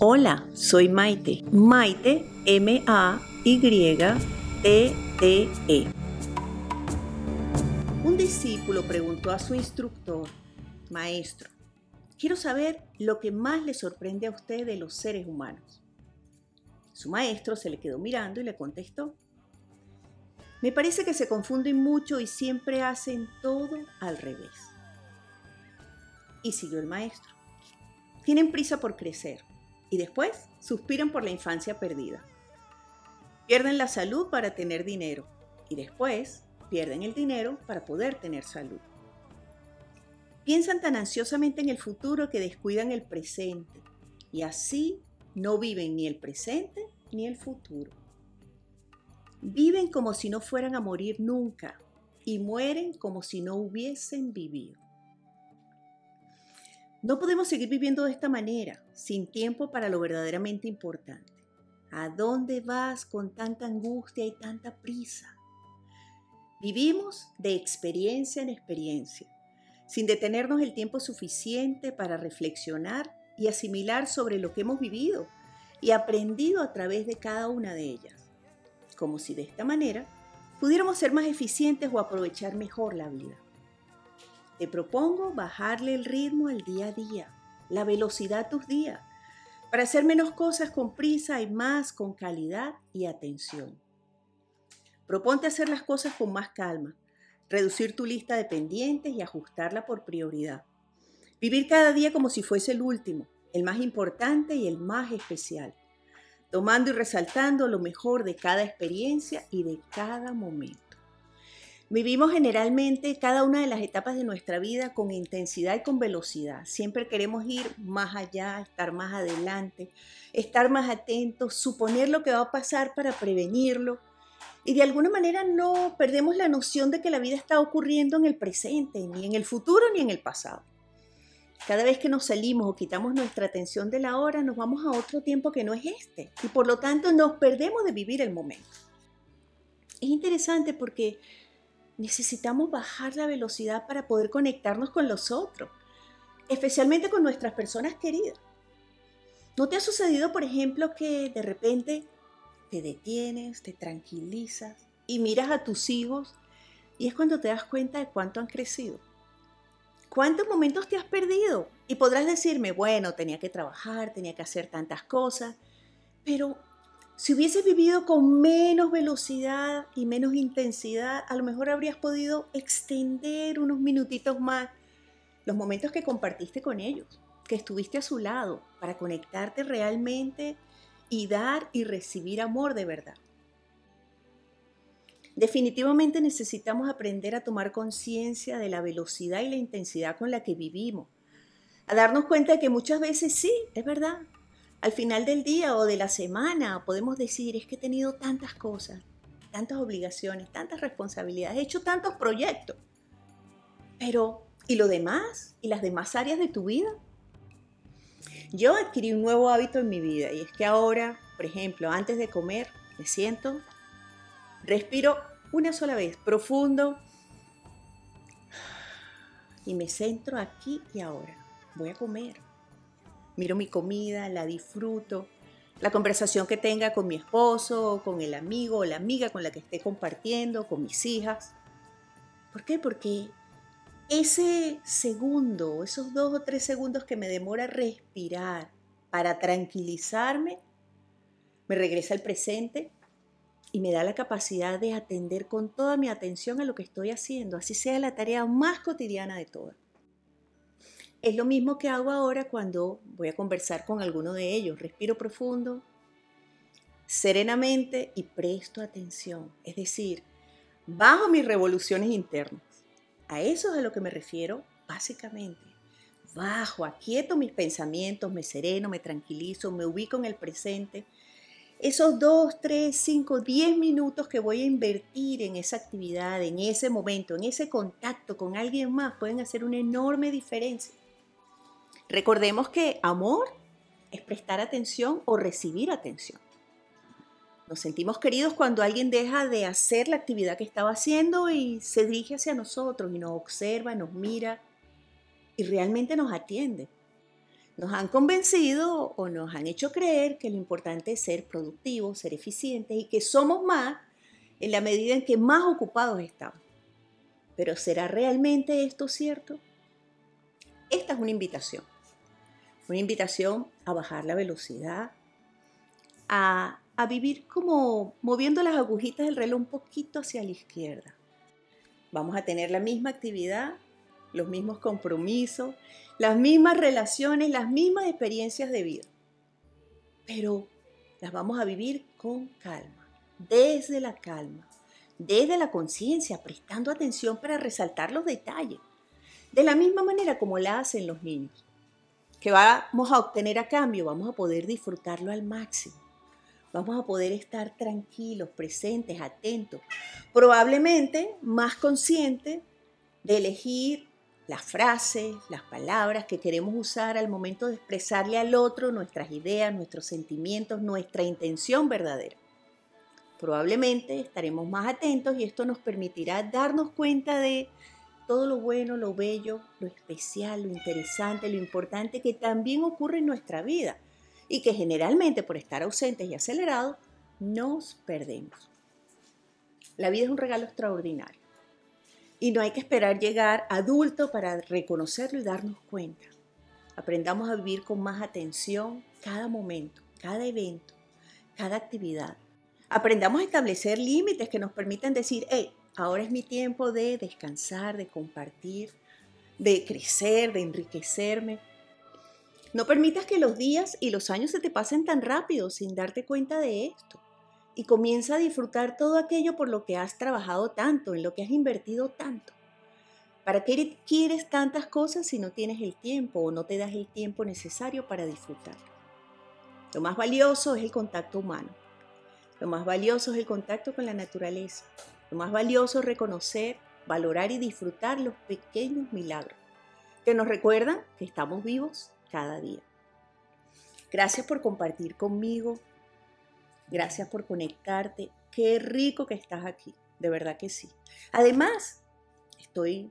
Hola, soy Maite. Maite, M-A-Y-T-T-E. Un discípulo preguntó a su instructor, Maestro, quiero saber lo que más le sorprende a usted de los seres humanos. Su maestro se le quedó mirando y le contestó, me parece que se confunden mucho y siempre hacen todo al revés. Y siguió el maestro. Tienen prisa por crecer y después suspiran por la infancia perdida. Pierden la salud para tener dinero y después pierden el dinero para poder tener salud. Piensan tan ansiosamente en el futuro que descuidan el presente y así no viven ni el presente ni el futuro. Viven como si no fueran a morir nunca y mueren como si no hubiesen vivido. No podemos seguir viviendo de esta manera, sin tiempo para lo verdaderamente importante. ¿A dónde vas con tanta angustia y tanta prisa? Vivimos de experiencia en experiencia, sin detenernos el tiempo suficiente para reflexionar y asimilar sobre lo que hemos vivido y aprendido a través de cada una de ellas, como si de esta manera pudiéramos ser más eficientes o aprovechar mejor la vida. Te propongo bajarle el ritmo al día a día, la velocidad a tus días, para hacer menos cosas con prisa y más con calidad y atención. Proponte hacer las cosas con más calma, reducir tu lista de pendientes y ajustarla por prioridad. Vivir cada día como si fuese el último, el más importante y el más especial, tomando y resaltando lo mejor de cada experiencia y de cada momento. Vivimos generalmente cada una de las etapas de nuestra vida con intensidad y con velocidad. Siempre queremos ir más allá, estar más adelante, estar más atentos, suponer lo que va a pasar para prevenirlo. Y de alguna manera no perdemos la noción de que la vida está ocurriendo en el presente, ni en el futuro, ni en el pasado. Cada vez que nos salimos o quitamos nuestra atención de la hora, nos vamos a otro tiempo que no es este. Y por lo tanto nos perdemos de vivir el momento. Es interesante porque necesitamos bajar la velocidad para poder conectarnos con los otros, especialmente con nuestras personas queridas. ¿No te ha sucedido, por ejemplo, que de repente te detienes, te tranquilizas y miras a tus hijos y es cuando te das cuenta de cuánto han crecido? ¿Cuántos momentos te has perdido? Y podrás decirme, bueno, tenía que trabajar, tenía que hacer tantas cosas, pero si hubieses vivido con menos velocidad y menos intensidad, a lo mejor habrías podido extender unos minutitos más los momentos que compartiste con ellos, que estuviste a su lado, para conectarte realmente y dar y recibir amor de verdad. Definitivamente necesitamos aprender a tomar conciencia de la velocidad y la intensidad con la que vivimos, a darnos cuenta de que muchas veces sí, es verdad, al final del día o de la semana podemos decir, es que he tenido tantas cosas, tantas obligaciones, tantas responsabilidades, he hecho tantos proyectos. Pero, ¿y lo demás? ¿Y las demás áreas de tu vida? Yo adquirí un nuevo hábito en mi vida y es que ahora, por ejemplo, antes de comer, me siento, respiro una sola vez, profundo, y me centro aquí y ahora. Voy a comer miro mi comida, la disfruto, la conversación que tenga con mi esposo, con el amigo o la amiga con la que esté compartiendo, con mis hijas. ¿Por qué? Porque ese segundo, esos dos o tres segundos que me demora respirar para tranquilizarme, me regresa al presente y me da la capacidad de atender con toda mi atención a lo que estoy haciendo, así sea la tarea más cotidiana de todas. Es lo mismo que hago ahora cuando voy a conversar con alguno de ellos. Respiro profundo, serenamente y presto atención. Es decir, bajo mis revoluciones internas. A eso es a lo que me refiero básicamente. Bajo, aquieto mis pensamientos, me sereno, me tranquilizo, me ubico en el presente. Esos dos, tres, cinco, diez minutos que voy a invertir en esa actividad, en ese momento, en ese contacto con alguien más, pueden hacer una enorme diferencia. Recordemos que amor es prestar atención o recibir atención. Nos sentimos queridos cuando alguien deja de hacer la actividad que estaba haciendo y se dirige hacia nosotros y nos observa, nos mira y realmente nos atiende. Nos han convencido o nos han hecho creer que lo importante es ser productivos, ser eficientes y que somos más en la medida en que más ocupados estamos. Pero ¿será realmente esto cierto? Esta es una invitación. Una invitación a bajar la velocidad, a, a vivir como moviendo las agujitas del reloj un poquito hacia la izquierda. Vamos a tener la misma actividad, los mismos compromisos, las mismas relaciones, las mismas experiencias de vida. Pero las vamos a vivir con calma, desde la calma, desde la conciencia, prestando atención para resaltar los detalles, de la misma manera como la hacen los niños. Que vamos a obtener a cambio? Vamos a poder disfrutarlo al máximo. Vamos a poder estar tranquilos, presentes, atentos, probablemente más conscientes de elegir las frases, las palabras que queremos usar al momento de expresarle al otro nuestras ideas, nuestros sentimientos, nuestra intención verdadera. Probablemente estaremos más atentos y esto nos permitirá darnos cuenta de todo lo bueno, lo bello, lo especial, lo interesante, lo importante que también ocurre en nuestra vida y que generalmente por estar ausentes y acelerados nos perdemos. La vida es un regalo extraordinario y no hay que esperar llegar adulto para reconocerlo y darnos cuenta. Aprendamos a vivir con más atención cada momento, cada evento, cada actividad. Aprendamos a establecer límites que nos permitan decir, hey, ahora es mi tiempo de descansar, de compartir, de crecer, de enriquecerme. No permitas que los días y los años se te pasen tan rápido sin darte cuenta de esto y comienza a disfrutar todo aquello por lo que has trabajado tanto, en lo que has invertido tanto. ¿Para qué quieres tantas cosas si no tienes el tiempo o no te das el tiempo necesario para disfrutar? Lo más valioso es el contacto humano. Lo más valioso es el contacto con la naturaleza. Más valioso reconocer, valorar y disfrutar los pequeños milagros que nos recuerdan que estamos vivos cada día. Gracias por compartir conmigo Gracias por conectarte. Qué rico que estás aquí. De verdad que sí. Además, estoy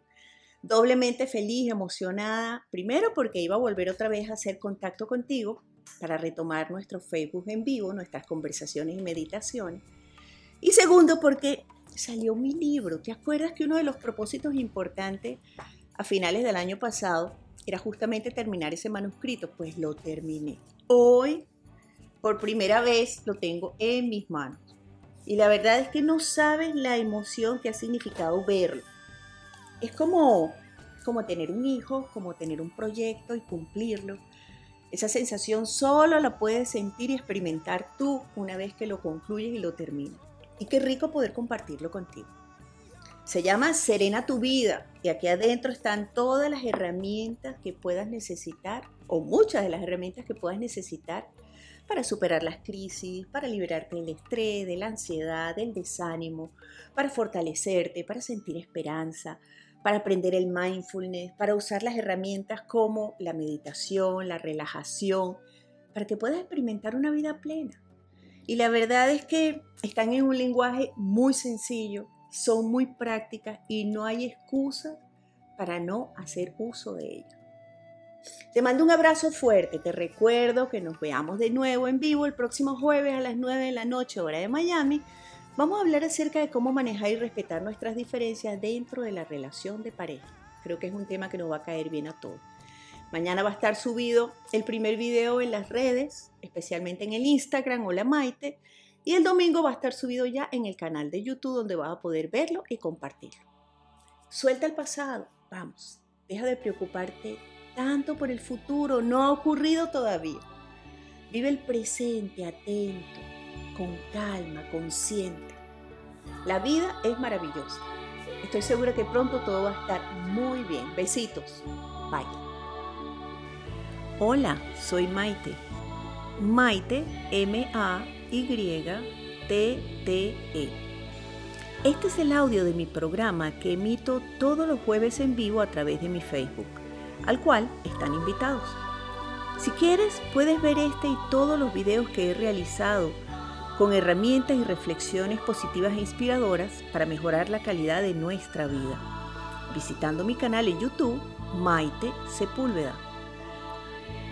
doblemente feliz, emocionada. Primero porque iba a volver otra vez a hacer contacto contigo para retomar nuestro Facebook en vivo, nuestras conversaciones y meditaciones. Y segundo porque salió mi libro. ¿Te acuerdas que uno de los propósitos importantes a finales del año pasado era justamente terminar ese manuscrito? Pues lo terminé. Hoy por primera vez lo tengo en mis manos. Y la verdad es que no sabes la emoción que ha significado verlo. Es como, como tener un hijo, como tener un proyecto y cumplirlo. Esa sensación solo la puedes sentir y experimentar tú una vez que lo concluyes y lo terminas. Y qué rico poder compartirlo contigo. Se llama Serena tu vida y aquí adentro están todas las herramientas que puedas necesitar o muchas de las herramientas que puedas necesitar para superar las crisis, para liberarte del estrés, de la ansiedad, del desánimo, para fortalecerte, para sentir esperanza, para aprender el mindfulness, para usar las herramientas como la meditación, la relajación, para que puedas experimentar una vida plena. Y la verdad es que están en un lenguaje muy sencillo, son muy prácticas y no hay excusa para no hacer uso de ellas. Te mando un abrazo fuerte, te recuerdo que nos veamos de nuevo en vivo el próximo jueves a las 9 de la noche hora de Miami. Vamos a hablar acerca de cómo manejar y respetar nuestras diferencias dentro de la relación de pareja. Creo que es un tema que nos va a caer bien a todos. Mañana va a estar subido el primer video en las redes, especialmente en el Instagram o la Maite, y el domingo va a estar subido ya en el canal de YouTube donde vas a poder verlo y compartirlo. Suelta el pasado, vamos, deja de preocuparte tanto por el futuro, no ha ocurrido todavía. Vive el presente atento, con calma, consciente. La vida es maravillosa. Estoy segura que pronto todo va a estar muy bien. Besitos. Bye. Hola, soy Maite. Maite, M-A-Y-T-T-E. Este es el audio de mi programa que emito todos los jueves en vivo a través de mi Facebook al cual están invitados. Si quieres, puedes ver este y todos los videos que he realizado con herramientas y reflexiones positivas e inspiradoras para mejorar la calidad de nuestra vida, visitando mi canal en YouTube, Maite Sepúlveda.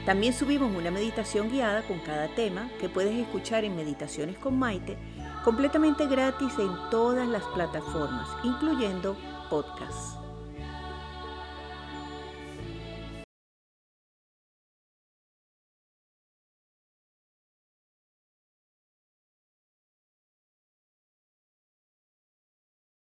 También subimos una meditación guiada con cada tema que puedes escuchar en Meditaciones con Maite, completamente gratis en todas las plataformas, incluyendo podcasts.